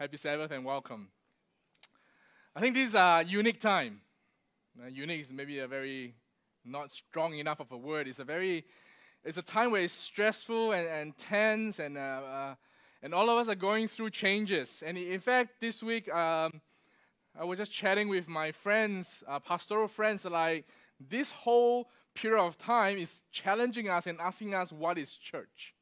Happy Sabbath and welcome. I think this is a unique time. Uh, unique is maybe a very not strong enough of a word. It's a very, it's a time where it's stressful and, and tense, and uh, uh, and all of us are going through changes. And in fact, this week um, I was just chatting with my friends, uh, pastoral friends, like this whole period of time is challenging us and asking us what is church.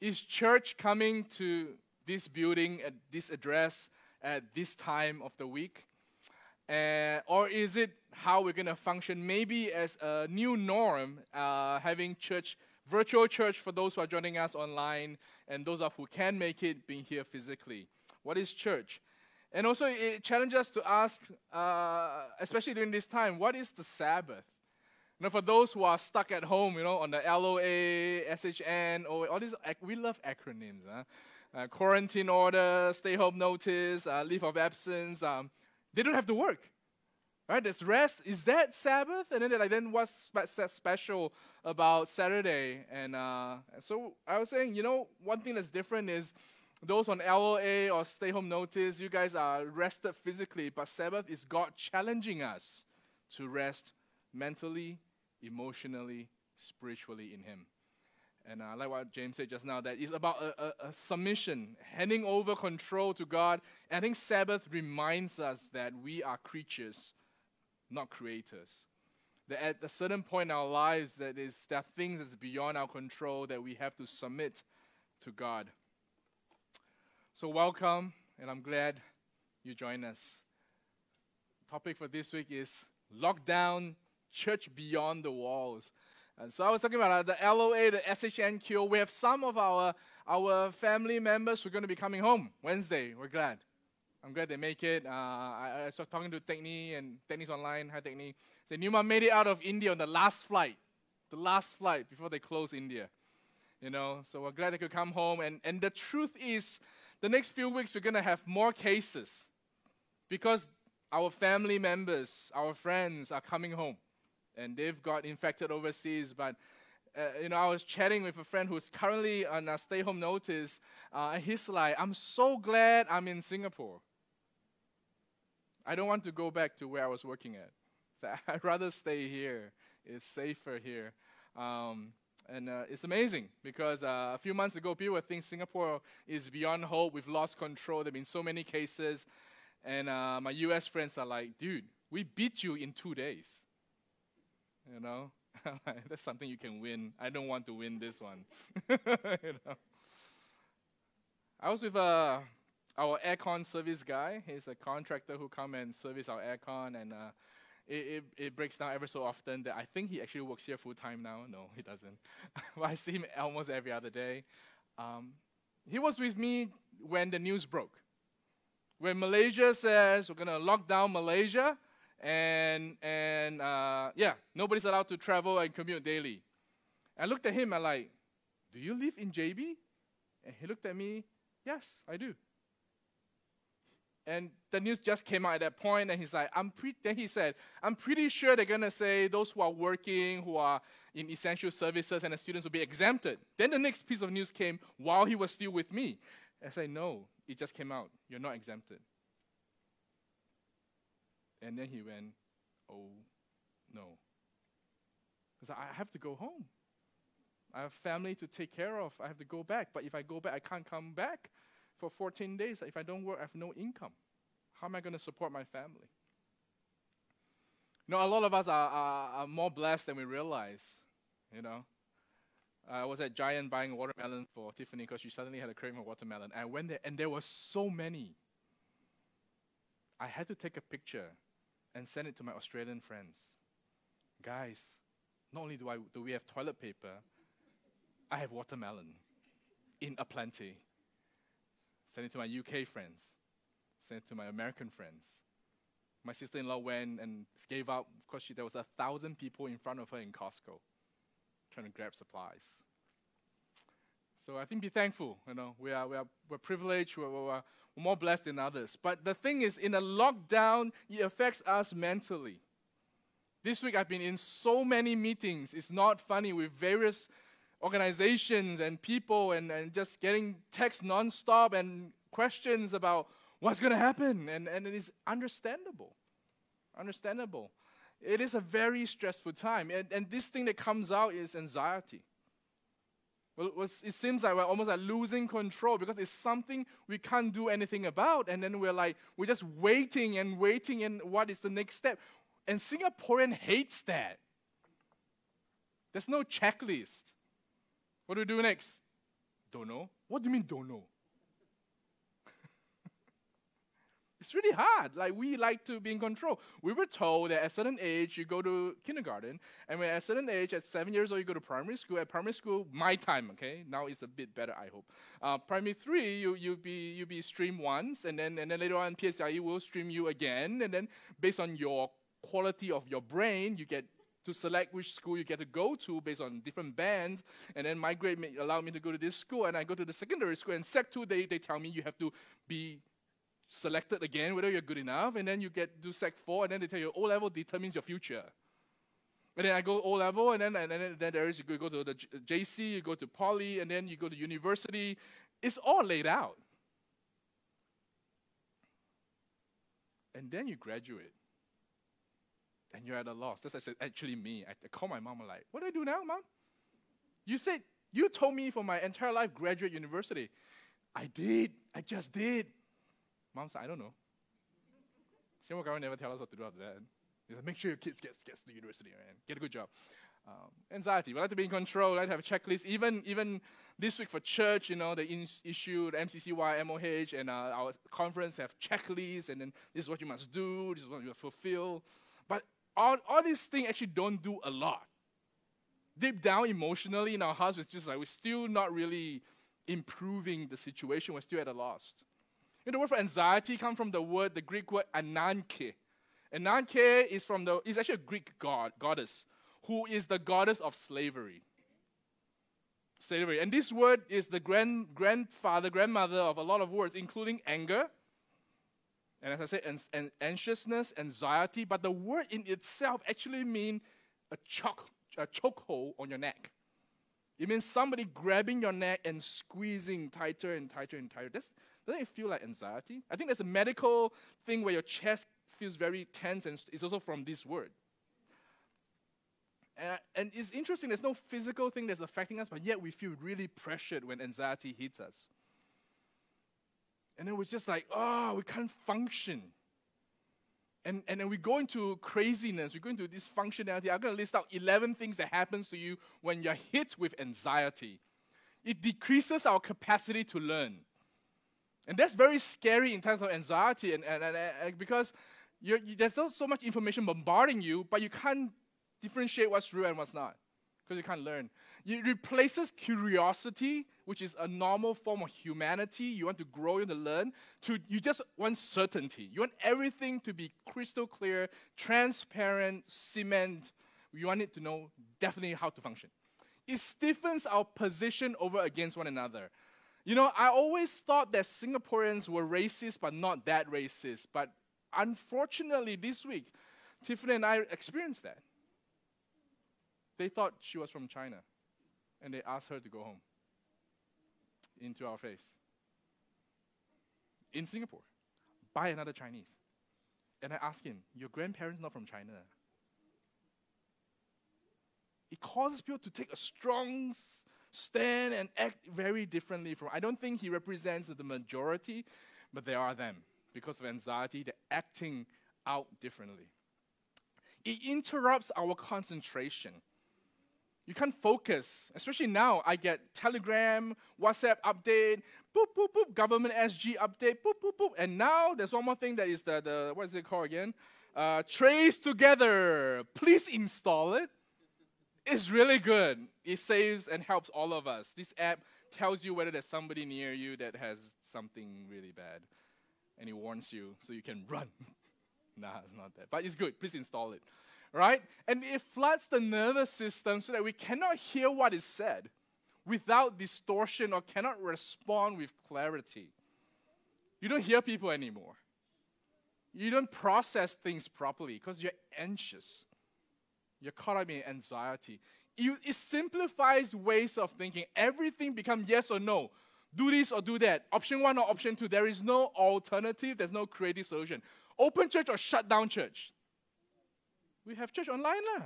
Is church coming to this building at this address at this time of the week? Uh, or is it how we're going to function maybe as a new norm, uh, having church, virtual church for those who are joining us online and those of who can make it being here physically? What is church? And also, it challenges us to ask, uh, especially during this time, what is the Sabbath? You know, for those who are stuck at home, you know, on the LOA, SHN, all these, we love acronyms. Huh? Uh, quarantine order, stay home notice, uh, leave of absence. Um, they don't have to work. Right? There's rest. Is that Sabbath? And then they're like, then what's spe- special about Saturday? And uh, so I was saying, you know, one thing that's different is those on LOA or stay home notice, you guys are rested physically, but Sabbath is God challenging us to rest mentally, emotionally, spiritually in Him. And I like what James said just now that it's about a, a, a, submission, handing over control to God. And I think Sabbath reminds us that we are creatures, not creators. That at a certain point in our lives, that is, there are things that's beyond our control that we have to submit to God. So, welcome, and I'm glad you joined us. Topic for this week is lockdown, church beyond the walls. And so I was talking about uh, the LOA, the SHNQ. We have some of our, our family members who are going to be coming home Wednesday. We're glad. I'm glad they make it. Uh, I, I was talking to Techni and Techni's online. Hi, Techni. Say, Numa made it out of India on the last flight. The last flight before they close India. You know, so we're glad they could come home. And, and the truth is, the next few weeks we're going to have more cases because our family members, our friends are coming home and they've got infected overseas. But uh, you know, I was chatting with a friend who's currently on a stay-home notice, uh, and he's like, "I'm so glad I'm in Singapore. I don't want to go back to where I was working at. So I'd rather stay here. It's safer here." Um, and uh, it's amazing because uh, a few months ago, people think Singapore is beyond hope. We've lost control. There have been so many cases. And uh, my US friends are like, dude, we beat you in two days. You know, that's something you can win. I don't want to win this one. you know. I was with uh, our aircon service guy. He's a contractor who come and service our aircon, and uh, it, it, it breaks down ever so often. That I think he actually works here full time now. No, he doesn't. but I see him almost every other day. Um, he was with me when the news broke. When Malaysia says we're gonna lock down Malaysia, and and uh, yeah, nobody's allowed to travel and commute daily. I looked at him and like, do you live in JB? And he looked at me, yes, I do. And the news just came out at that point, and he's like, I'm pre-, then he said, I'm pretty sure they're gonna say those who are working, who are in essential services, and the students will be exempted. Then the next piece of news came while he was still with me. I said, No, it just came out. You're not exempted. And then he went, Oh, no. I have to go home. I have family to take care of. I have to go back. But if I go back, I can't come back for 14 days. If I don't work, I have no income. How am I going to support my family? You know, a lot of us are, are, are more blessed than we realize. You know, I was at Giant buying watermelon for Tiffany because she suddenly had a craving for watermelon. I went there, and there were so many. I had to take a picture and send it to my Australian friends. Guys, not only do, I, do we have toilet paper, I have watermelon in a plenty. Send it to my UK friends. Send it to my American friends. My sister-in-law went and gave up because she, there was a thousand people in front of her in Costco trying to grab supplies. So I think be thankful. You know, we are, we are we're privileged. We're, we're, more blessed than others. But the thing is, in a lockdown, it affects us mentally. This week I've been in so many meetings. It's not funny with various organizations and people and, and just getting texts nonstop and questions about what's going to happen, and, and it is understandable. Understandable. It is a very stressful time, and, and this thing that comes out is anxiety. Well, it seems like we're almost like losing control because it's something we can't do anything about, and then we're like we're just waiting and waiting, and what is the next step? And Singaporean hates that. There's no checklist. What do we do next? Don't know. What do you mean, don't know? It's really hard. Like, we like to be in control. We were told that at a certain age, you go to kindergarten, and when at a certain age, at seven years old, you go to primary school. At primary school, my time, okay? Now it's a bit better, I hope. Uh, primary three, you, you be, you be streamed once, and then, and then later on, PSLE will stream you again, and then based on your quality of your brain, you get to select which school you get to go to based on different bands. And then my grade allow me to go to this school, and I go to the secondary school. And Sec 2, they, they tell me you have to be selected again, whether you're good enough. And then you get to Sec 4, and then they tell you O level determines your future. And then I go O level, and then, and then, then there is you go to the JC, you go to poly, and then you go to university. It's all laid out. And then you graduate and you're at a loss. That's actually me. I, I call my mom, I'm like, what do I do now, mom? You said, you told me for my entire life, graduate university. I did. I just did. Mom said, I don't know. Singapore government never tell us what to do after that. He said, make sure your kids get, get to university, man. Get a good job. Um, anxiety. We like to be in control. We like to have a checklist. Even even this week for church, you know, they in- issued MCCY, MOH, and uh, our conference have checklists, and then this is what you must do. This is what you must fulfill. But all, all these things actually don't do a lot. Deep down emotionally in our hearts, it's just like we're still not really improving the situation. We're still at a loss. And the word for anxiety comes from the word, the Greek word ananke. Ananke is from the is actually a Greek god, goddess, who is the goddess of slavery. Slavery. And this word is the grand, grandfather, grandmother of a lot of words, including anger, and as I said, an, an anxiousness, anxiety, but the word in itself actually means a choke, a chokehold on your neck. It means somebody grabbing your neck and squeezing tighter and tighter and tighter. That's, doesn't it feel like anxiety? I think there's a medical thing where your chest feels very tense, and it's also from this word. Uh, and it's interesting, there's no physical thing that's affecting us, but yet we feel really pressured when anxiety hits us. And it was just like, oh, we can't function. And, and then we go into craziness, we go into dysfunctionality. I'm going to list out 11 things that happens to you when you're hit with anxiety. It decreases our capacity to learn. And that's very scary in terms of anxiety, and, and, and, and because you, there's not so much information bombarding you, but you can't differentiate what's real and what's not because you can't learn. It replaces curiosity which is a normal form of humanity, you want to grow, and to learn, to you just want certainty. You want everything to be crystal clear, transparent, cement. You want it to know definitely how to function. It stiffens our position over against one another. You know, I always thought that Singaporeans were racist, but not that racist. But unfortunately, this week, Tiffany and I experienced that. They thought she was from China, and they asked her to go home into our face in Singapore by another Chinese. And I asked him, Your grandparents not from China? It causes people to take a strong stand and act very differently from. I don't think he represents the majority, but there are them. Because of anxiety, they're acting out differently. It interrupts our concentration. You can't focus. Especially now, I get Telegram, WhatsApp update, boop, boop, boop, government SG update, boop, boop, boop. And now there's one more thing that is the, the what is it called again? Uh, Trace Together. Please install it. It's really good. It saves and helps all of us. This app tells you whether there's somebody near you that has something really bad. And it warns you so you can run. nah, it's not that. But it's good. Please install it right? And it floods the nervous system so that we cannot hear what is said without distortion or cannot respond with clarity. You don't hear people anymore. You don't process things properly because you're anxious. You're caught up in anxiety. it simplifies ways of thinking. Everything becomes yes or no. do this or do that, option one or option two. There is no alternative, there's no creative solution. Open church or shut down church? We have church online. Lah.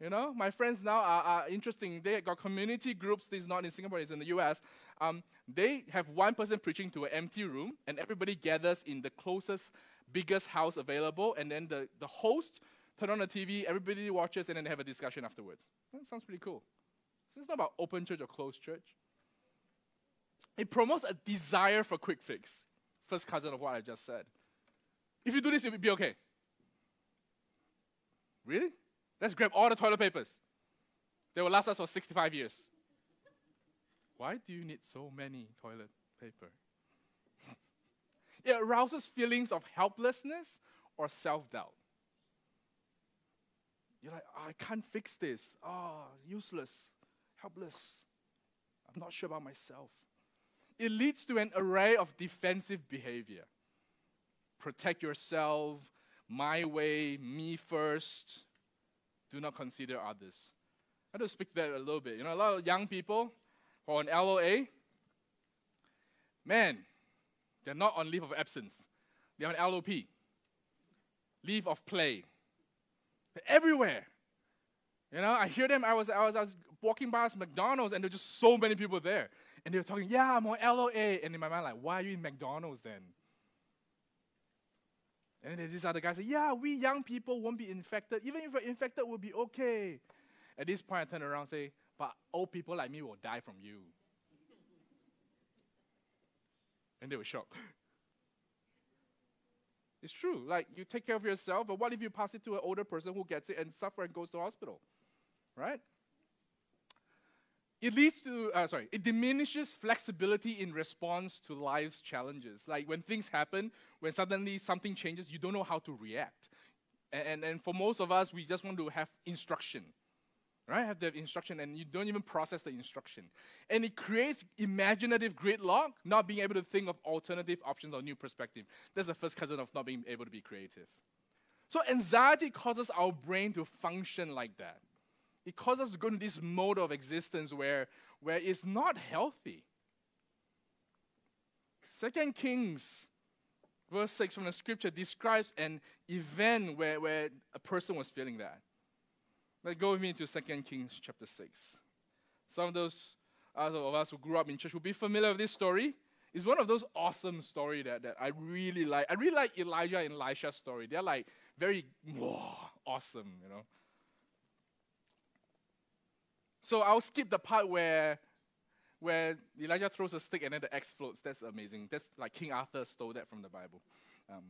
You know, my friends now are, are interesting. They got community groups. This is not in Singapore, it's in the US. Um, they have one person preaching to an empty room, and everybody gathers in the closest, biggest house available, and then the, the host turn on the TV, everybody watches, and then they have a discussion afterwards. That sounds pretty cool. So it's not about open church or closed church. It promotes a desire for quick fix. First cousin of what I just said. If you do this, it will be okay. Really? Let's grab all the toilet papers. They will last us for 65 years. Why do you need so many toilet paper? it arouses feelings of helplessness or self doubt. You're like, oh, I can't fix this. Oh, useless, helpless. I'm not sure about myself. It leads to an array of defensive behavior. Protect yourself, my way, me first. Do not consider others. I to speak to that a little bit. You know, a lot of young people who are on LOA, man, they're not on leave of absence. They're on LOP, leave of play. Everywhere. You know, I hear them. I was, I was, I was walking past McDonald's, and there's just so many people there, and they were talking. Yeah, I'm on LOA, and in my mind, like, why are you in McDonald's then? And then these other guys say, Yeah, we young people won't be infected. Even if we're infected, we'll be okay. At this point, I turn around and say, But old people like me will die from you. and they were shocked. It's true. Like, you take care of yourself, but what if you pass it to an older person who gets it and suffers and goes to hospital? Right? It leads to, uh, sorry, it diminishes flexibility in response to life's challenges. Like when things happen, when suddenly something changes, you don't know how to react. And, and, and for most of us, we just want to have instruction, right? Have the instruction, and you don't even process the instruction. And it creates imaginative gridlock, not being able to think of alternative options or new perspective. That's the first cousin of not being able to be creative. So anxiety causes our brain to function like that it causes us to go into this mode of existence where, where it's not healthy. Second Kings, verse 6 from the scripture, describes an event where, where a person was feeling that. Let's go with me to Second Kings chapter 6. Some of those of us who grew up in church will be familiar with this story. It's one of those awesome stories that, that I really like. I really like Elijah and Elisha's story. They're like very whoa, awesome, you know. So I'll skip the part where where Elijah throws a stick and then the axe floats. That's amazing. That's like King Arthur stole that from the Bible. Um,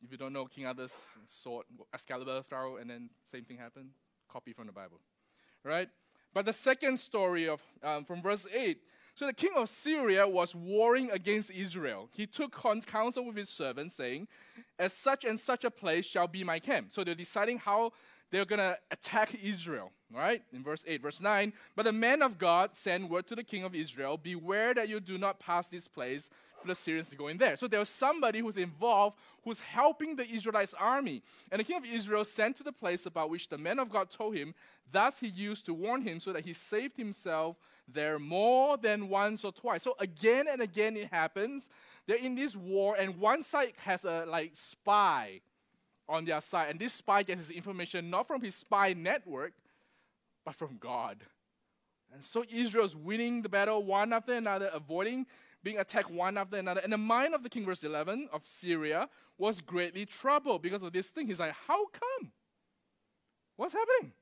if you don't know King Arthur's sword, Excalibur throw, and then same thing happened. Copy from the Bible, right? But the second story of um, from verse eight. So the king of Syria was warring against Israel. He took counsel with his servants, saying, "As such and such a place shall be my camp." So they're deciding how they're going to attack Israel, right? In verse 8, verse 9. But the man of God sent word to the king of Israel Beware that you do not pass this place the Syrians to go in there. So there was somebody who's involved who's helping the Israelites' army. And the king of Israel sent to the place about which the man of God told him. Thus he used to warn him so that he saved himself there more than once or twice. So again and again it happens. They're in this war, and one side has a like spy on their side. And this spy gets his information not from his spy network, but from God. And so Israel's winning the battle one after another, avoiding being attacked one after another. And the mind of the king, verse 11, of Syria was greatly troubled because of this thing. He's like, How come? What's happening?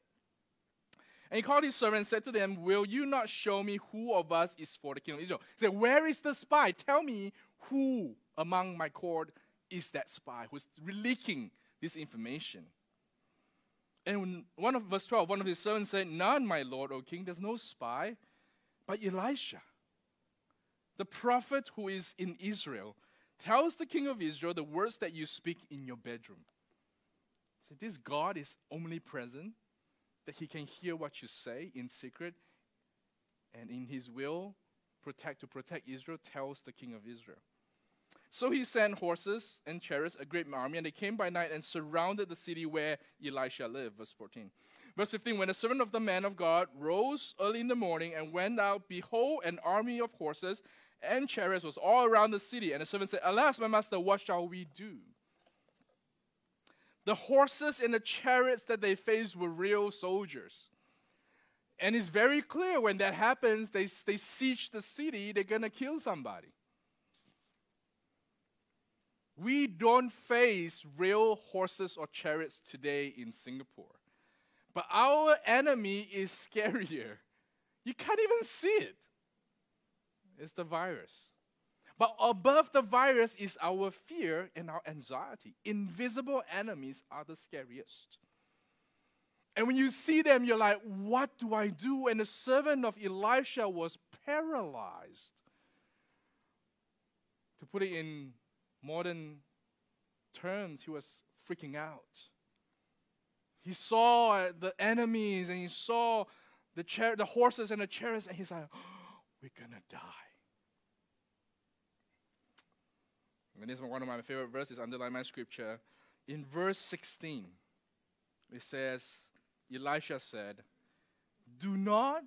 And he called his servant and said to them, Will you not show me who of us is for the king of Israel? He said, Where is the spy? Tell me who among my court is that spy who's leaking this information. And one of verse 12, one of his servants said, None, my lord, O king, there's no spy, but Elisha, the prophet who is in Israel, tells the king of Israel the words that you speak in your bedroom. So this God is omnipresent, that he can hear what you say in secret, and in his will, protect to protect Israel, tells the king of Israel. So he sent horses and chariots, a great army, and they came by night and surrounded the city where Elisha lived. Verse 14. Verse 15 When the servant of the man of God rose early in the morning and went out, behold, an army of horses and chariots was all around the city. And the servant said, Alas, my master, what shall we do? The horses and the chariots that they faced were real soldiers. And it's very clear when that happens, they, they siege the city, they're going to kill somebody. We don't face real horses or chariots today in Singapore. But our enemy is scarier. You can't even see it. It's the virus. But above the virus is our fear and our anxiety. Invisible enemies are the scariest. And when you see them, you're like, what do I do? And the servant of Elisha was paralyzed. To put it in modern terms, he was freaking out. He saw the enemies and he saw the, the horses and the chariots, and he's like, oh, we're gonna die. And this is one of my favorite verses underline my scripture. In verse 16, it says, Elisha said, Do not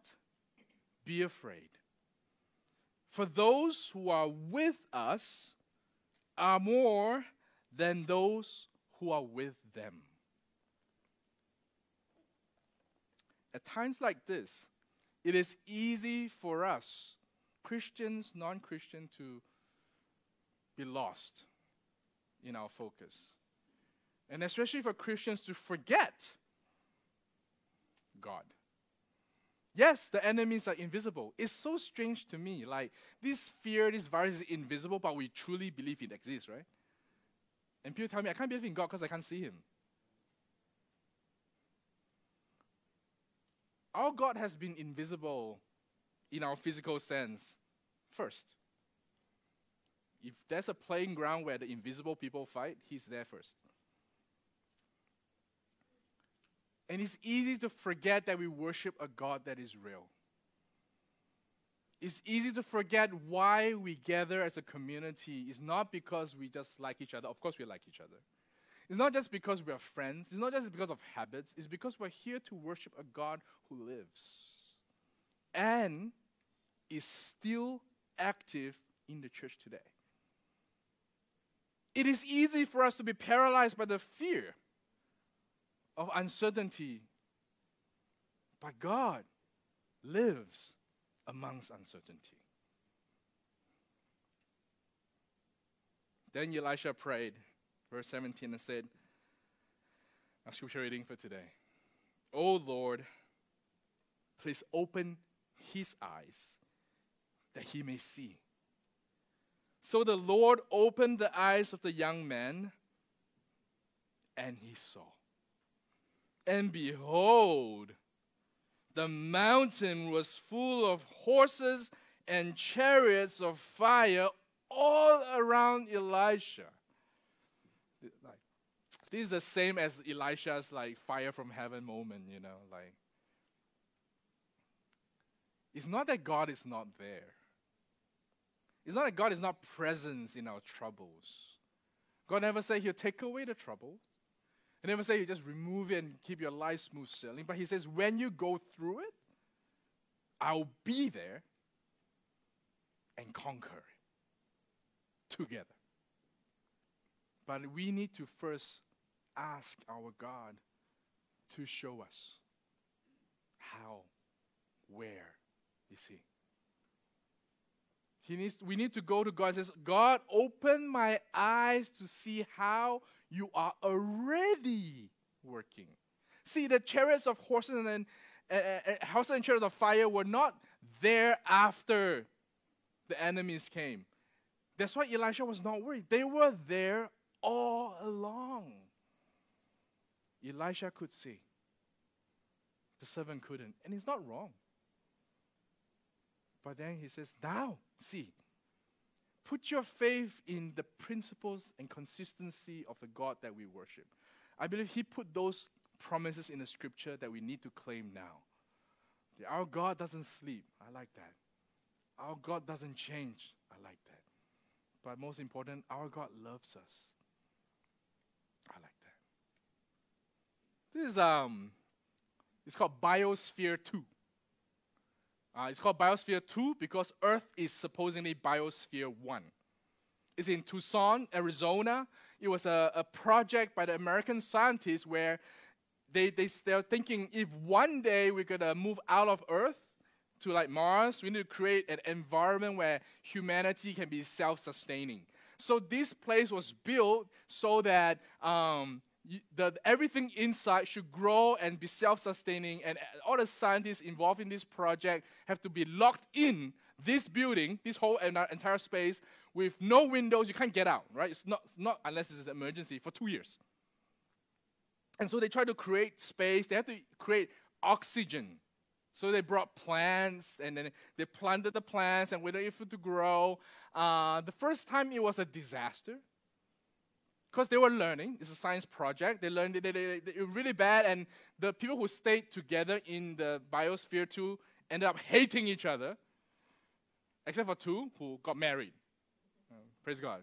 be afraid, for those who are with us are more than those who are with them. At times like this, it is easy for us, Christians, non Christian, to be lost in our focus. And especially for Christians to forget God. Yes, the enemies are invisible. It's so strange to me. Like, this fear, this virus is invisible, but we truly believe it exists, right? And people tell me, I can't believe in God because I can't see Him. Our God has been invisible in our physical sense first. If there's a playing ground where the invisible people fight, He's there first. And it's easy to forget that we worship a God that is real. It's easy to forget why we gather as a community. It's not because we just like each other. Of course, we like each other. It's not just because we are friends. It's not just because of habits. It's because we're here to worship a God who lives and is still active in the church today. It is easy for us to be paralyzed by the fear of uncertainty. But God lives amongst uncertainty. Then Elisha prayed, verse 17, and said, Our scripture reading for today. O Lord, please open his eyes that he may see. So the Lord opened the eyes of the young man, and he saw. And behold, the mountain was full of horses and chariots of fire all around Elisha. Like, this is the same as Elisha's like fire from heaven moment, you know, like it's not that God is not there. It's not that God is not present in our troubles. God never said he'll take away the trouble. He never said you just remove it and keep your life smooth sailing. But he says, when you go through it, I'll be there and conquer it together. But we need to first ask our God to show us how, where is He. He needs, we need to go to God and says, God, open my eyes to see how you are already working. See, the chariots of horses and uh, uh, horses and chariots of fire were not there after the enemies came. That's why Elisha was not worried. They were there all along. Elisha could see. The servant couldn't. And he's not wrong. But then he says, Now, see, put your faith in the principles and consistency of the God that we worship. I believe he put those promises in the scripture that we need to claim now. Our God doesn't sleep. I like that. Our God doesn't change. I like that. But most important, our God loves us. I like that. This is um It's called Biosphere 2. Uh, it's called Biosphere 2 because Earth is supposedly Biosphere 1. It's in Tucson, Arizona. It was a, a project by the American scientists where they, they, they're thinking if one day we're going to move out of Earth to like Mars, we need to create an environment where humanity can be self sustaining. So this place was built so that um, the, everything inside should grow and be self-sustaining and all the scientists involved in this project have to be locked in this building, this whole entire space with no windows, you can't get out, right? It's not, not unless it's an emergency for two years. And so they try to create space, they have to create oxygen. So they brought plants and then they planted the plants and waited for it to grow. Uh, the first time it was a disaster because they were learning. It's a science project. They learned they, they, they, really bad, and the people who stayed together in the Biosphere 2 ended up hating each other, except for two who got married. Uh, praise God.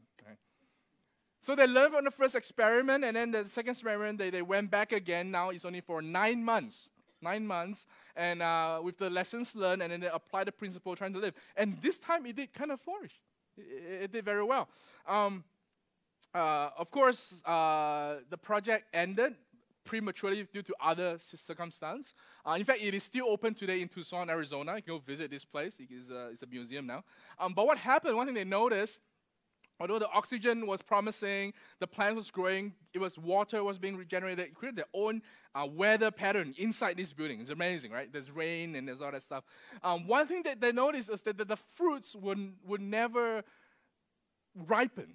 So they learned from the first experiment, and then the second experiment, they, they went back again. Now it's only for nine months. Nine months, and uh, with the lessons learned, and then they applied the principle trying to live. And this time it did kind of flourish. It, it did very well. Um, uh, of course, uh, the project ended prematurely due to other circumstances. Uh, in fact, it is still open today in Tucson, Arizona. You can go visit this place. It is a, it's a museum now. Um, but what happened, one thing they noticed, although the oxygen was promising, the plant was growing, it was water was being regenerated, it created their own uh, weather pattern inside this building. It's amazing, right? There's rain and there's all that stuff. Um, one thing that they noticed is that the, the fruits would, would never ripen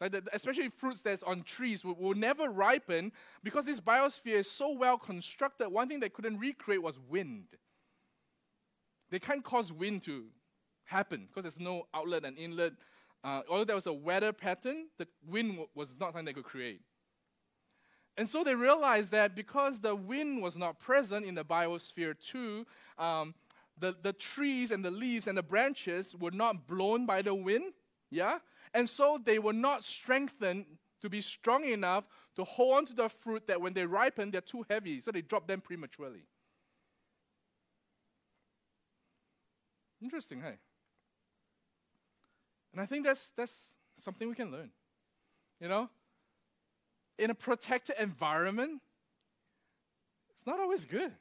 like the, especially fruits that's on trees will, will never ripen because this biosphere is so well constructed. One thing they couldn't recreate was wind. They can't cause wind to happen because there's no outlet and inlet. Uh, although there was a weather pattern, the wind was not something they could create. And so they realized that because the wind was not present in the Biosphere 2, um, the, the trees and the leaves and the branches were not blown by the wind, yeah? And so they were not strengthened to be strong enough to hold on to the fruit that when they ripen, they're too heavy, so they drop them prematurely. Interesting, hey? And I think that's, that's something we can learn. You know? In a protected environment, it's not always good.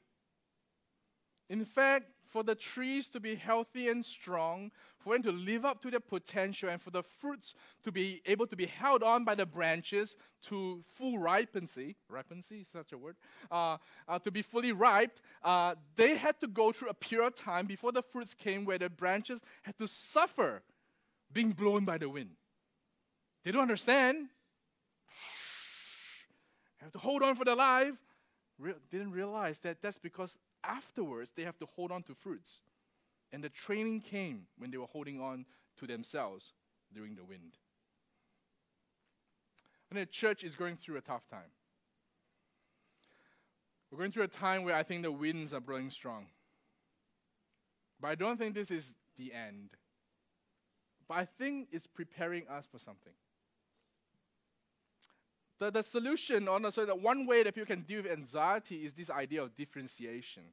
In fact, for the trees to be healthy and strong, for them to live up to their potential, and for the fruits to be able to be held on by the branches to full ripency, ripency is such a word, uh, uh, to be fully ripe, uh, they had to go through a period of time before the fruits came where the branches had to suffer being blown by the wind. They don't understand. Have to hold on for their life. Re- didn't realize that that's because afterwards, they have to hold on to fruits. And the training came when they were holding on to themselves during the wind. And the church is going through a tough time. We're going through a time where I think the winds are blowing strong. But I don't think this is the end. But I think it's preparing us for something. The, the solution, or no, the one way that people can deal with anxiety is this idea of differentiation.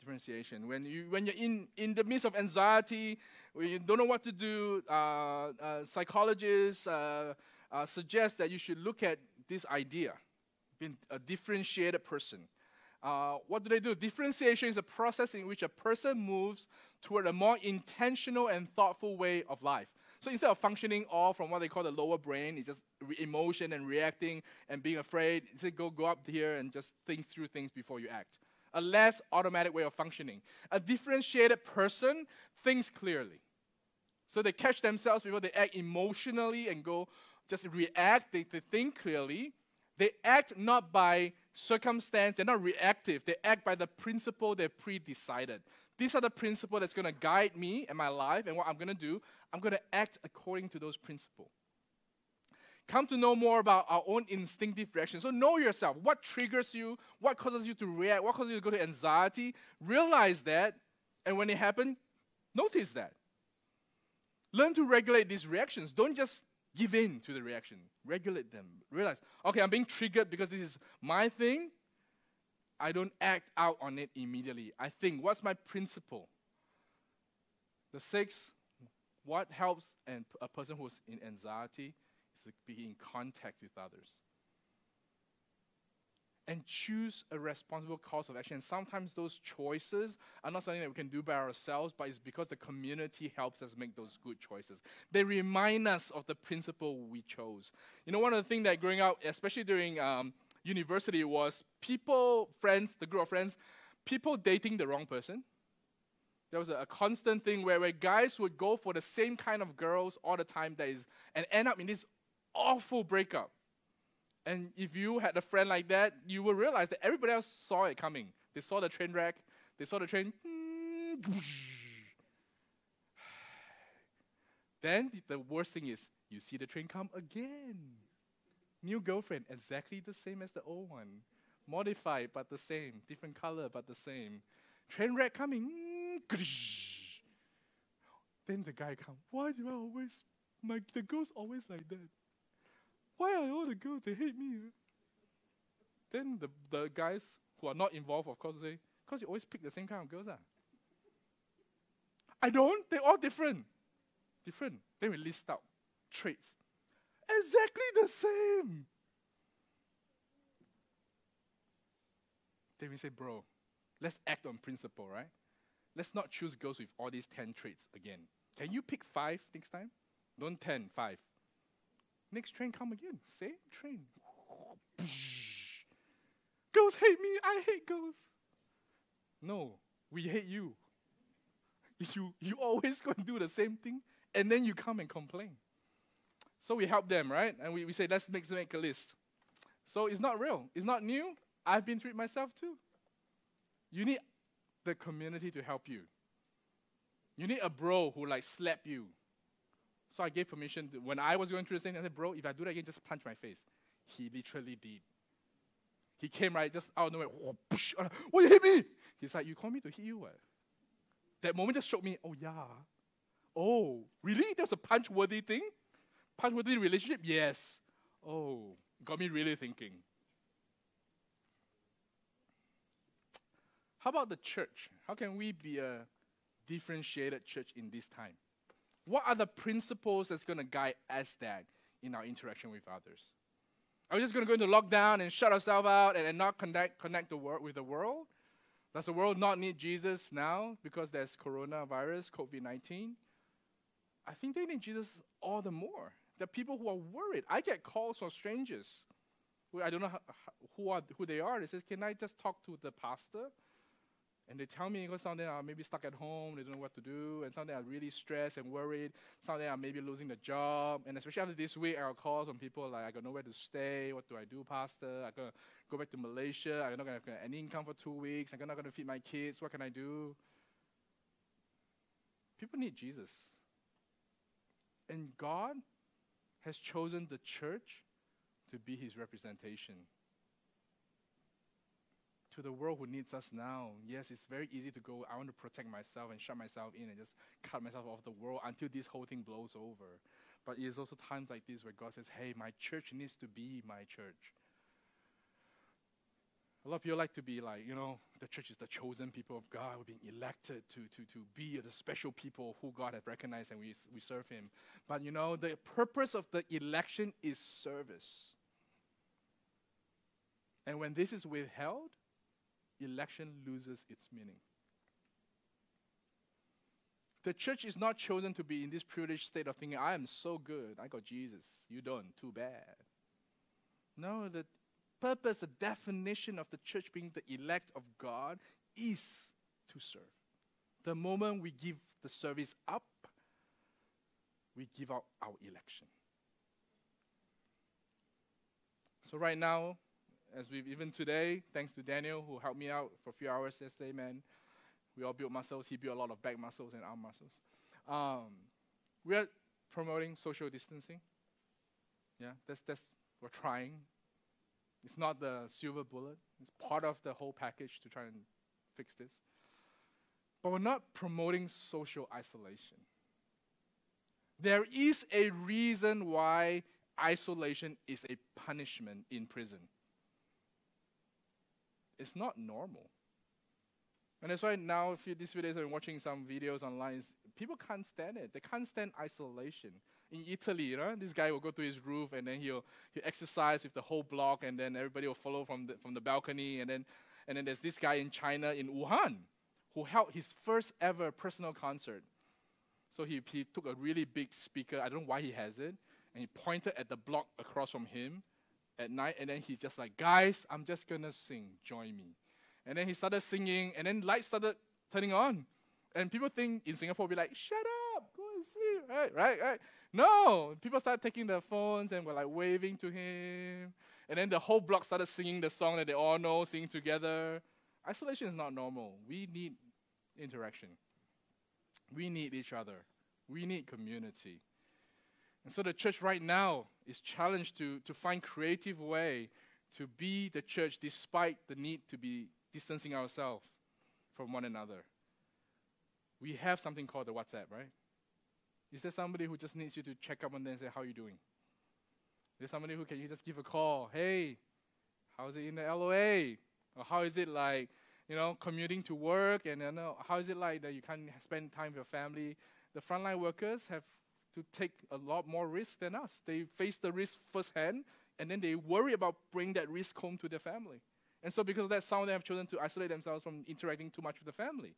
Differentiation. When, you, when you're in, in the midst of anxiety, when you don't know what to do, uh, uh, psychologists uh, uh suggest that you should look at this idea, being a differentiated person. Uh, what do they do? Differentiation is a process in which a person moves toward a more intentional and thoughtful way of life. So instead of functioning all from what they call the lower brain, it's just emotion and reacting and being afraid. Instead, go go up here and just think through things before you act. A less automatic way of functioning. A differentiated person thinks clearly. So they catch themselves before they act emotionally and go just react. They, they think clearly. They act not by circumstance, they're not reactive. They act by the principle they've pre decided. These are the principles that's going to guide me and my life and what I'm going to do. I'm going to act according to those principles. Come to know more about our own instinctive reactions. So know yourself. What triggers you? What causes you to react? What causes you to go to anxiety? Realize that, and when it happens, notice that. Learn to regulate these reactions. Don't just give in to the reaction. Regulate them. Realize, okay, I'm being triggered because this is my thing. I don't act out on it immediately. I think, what's my principle? The six, what helps an, a person who's in anxiety is to be in contact with others. And choose a responsible course of action. And sometimes those choices are not something that we can do by ourselves, but it's because the community helps us make those good choices. They remind us of the principle we chose. You know, one of the things that growing up, especially during um, university, was people, friends, the group of friends, people dating the wrong person there was a, a, constant thing where, where guys would go for the same kind of girls all the time that is, and end up in this awful breakup. And if you had a friend like that, you will realize that everybody else saw it coming. They saw the train wreck, they saw the train. Then the worst thing is you see the train come again. New girlfriend, exactly the same as the old one. Modified but the same. Different color but the same. Train wreck coming then the guy come, why do I always, my, the girls always like that? Why are all the girls, they hate me? Then the, the guys who are not involved, of course, say, because you always pick the same kind of girls. Ah. I don't, they're all different. Different. Then we list out traits. Exactly the same. Then we say, bro, let's act on principle, right? let's not choose girls with all these 10 traits again. Can you pick five next time? Don't 10, five. Next train come again. Same train. girls hate me. I hate girls. No, we hate you. You, you always go and do the same thing, and then you come and complain. So we help them, right? And we, we say, let's make, make a list. So it's not real. It's not new. I've been through it myself too. You need the community to help you. You need a bro who like slap you. So I gave permission to, when I was going through the same. I said, "Bro, if I do that again, just punch my face." He literally did. He came right just out of nowhere. Oh, uh, what you hit me? He's like, "You called me to hit you, what?" That moment just shocked me. Oh yeah. Oh, really? That's a punch-worthy thing? Punch-worthy relationship? Yes. Oh, got me really thinking. How about the church? How can we be a differentiated church in this time? What are the principles that's going to guide us that in our interaction with others? Are we just going to go into lockdown and shut ourselves out and, and not connect, connect the world with the world? Does the world not need Jesus now because there's coronavirus, COVID 19? I think they need Jesus all the more. The people who are worried. I get calls from strangers. I don't know who, are, who they are. They say, Can I just talk to the pastor? And they tell me because some of them are maybe stuck at home, they don't know what to do, and some of them are really stressed and worried. Some of them are maybe losing the job. And especially after this week, I'll call some people like, I got nowhere to stay. What do I do, Pastor? I'm going to go back to Malaysia. I'm not going to have any income for two weeks. I'm not going to feed my kids. What can I do? People need Jesus. And God has chosen the church to be his representation to the world who needs us now. Yes, it's very easy to go, I want to protect myself and shut myself in and just cut myself off the world until this whole thing blows over. But it is also times like this where God says, hey, my church needs to be my church. A lot of people like to be like, you know, the church is the chosen people of God. We're being elected to, to, to be the special people who God has recognized and we, we serve Him. But you know, the purpose of the election is service. And when this is withheld, election loses its meaning. The church is not chosen to be in this privileged state of thinking, I am so good, I got Jesus, you don't, too bad. No, the purpose, the definition of the church being the elect of God is to serve. The moment we give the service up, we give up our election. So, right now, as we've even today, thanks to Daniel who helped me out for a few hours yesterday, man. We all built muscles. He built a lot of back muscles and arm muscles. Um, we are promoting social distancing. Yeah, that's that's we're trying. It's not the silver bullet. It's part of the whole package to try and fix this. But we're not promoting social isolation. There is a reason why isolation is a punishment in prison. It's not normal. And that's why now, few, these few days, I've been watching some videos online. People can't stand it. They can't stand isolation. In Italy, you know, this guy will go to his roof and then he'll, he'll exercise with the whole block, and then everybody will follow from the, from the balcony. And then, and then there's this guy in China, in Wuhan, who held his first ever personal concert. So he, he took a really big speaker. I don't know why he has it. And he pointed at the block across from him at night. And then he's just like, guys, I'm just to sing. Join me. And then he started singing. And then lights started turning on. And people think in Singapore, be like, shut up, go and sleep. Right, right, right. No. People started taking their phones and were like waving to him. And then the whole block started singing the song that they all know, singing together. Isolation is not normal. We need interaction. We need each other. We need community. And so the church right now is challenged to, to find creative way to be the church despite the need to be distancing ourselves from one another. We have something called the WhatsApp, right? Is there somebody who just needs you to check up on them and say, How are you doing? Is there somebody who can you just give a call? Hey, how's it in the LOA? Or how is it like you know, commuting to work, and you know, how is it like that you can't spend time with your family? The frontline workers have to take a lot more risk than us. They face the risk firsthand, and then they worry about bringing that risk home to their family. And so, because of that, some of them have chosen to isolate themselves from interacting too much with the family.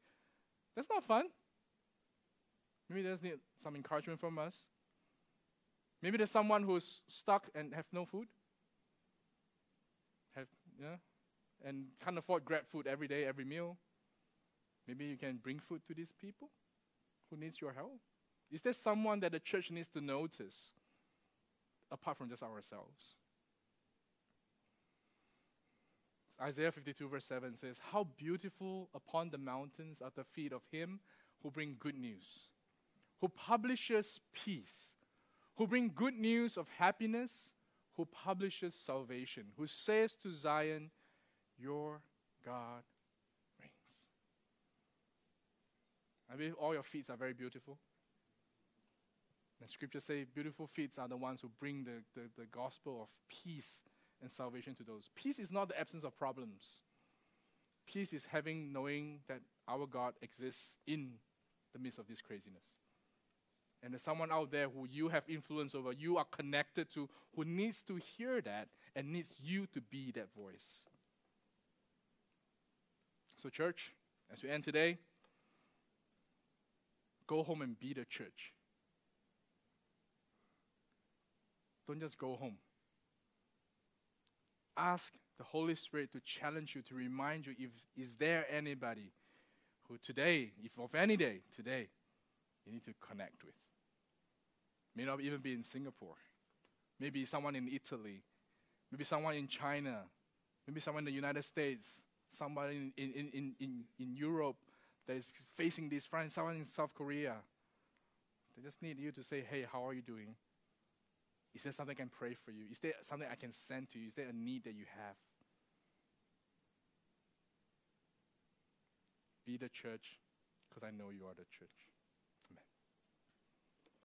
That's not fun. Maybe there's need some encouragement from us. Maybe there's someone who's stuck and have no food. Have yeah, and can't afford grab food every day, every meal, maybe you can bring food to these people who needs your help. Is there someone that the church needs to notice apart from just ourselves? Isaiah 52, verse 7 says, How beautiful upon the mountains are the feet of him who bring good news, who publishes peace, who bring good news of happiness, who publishes salvation, who says to Zion, your God reigns. I believe all your feet are very beautiful. The scriptures say beautiful feet are the ones who bring the, the, the gospel of peace and salvation to those. Peace is not the absence of problems. Peace is having knowing that our God exists in the midst of this craziness. And there's someone out there who you have influence over, you are connected to, who needs to hear that and needs you to be that voice. So, church, as we end today, go home and be the church. Don't just go home. Ask the Holy Spirit to challenge you, to remind you if is there anybody who today, if of any day, today, you need to connect with. May not even be in Singapore. Maybe someone in Italy. Maybe someone in China. Maybe someone in the United States somebody in, in, in, in, in Europe that is facing this, find someone in South Korea. They just need you to say, hey, how are you doing? Is there something I can pray for you? Is there something I can send to you? Is there a need that you have? Be the church because I know you are the church.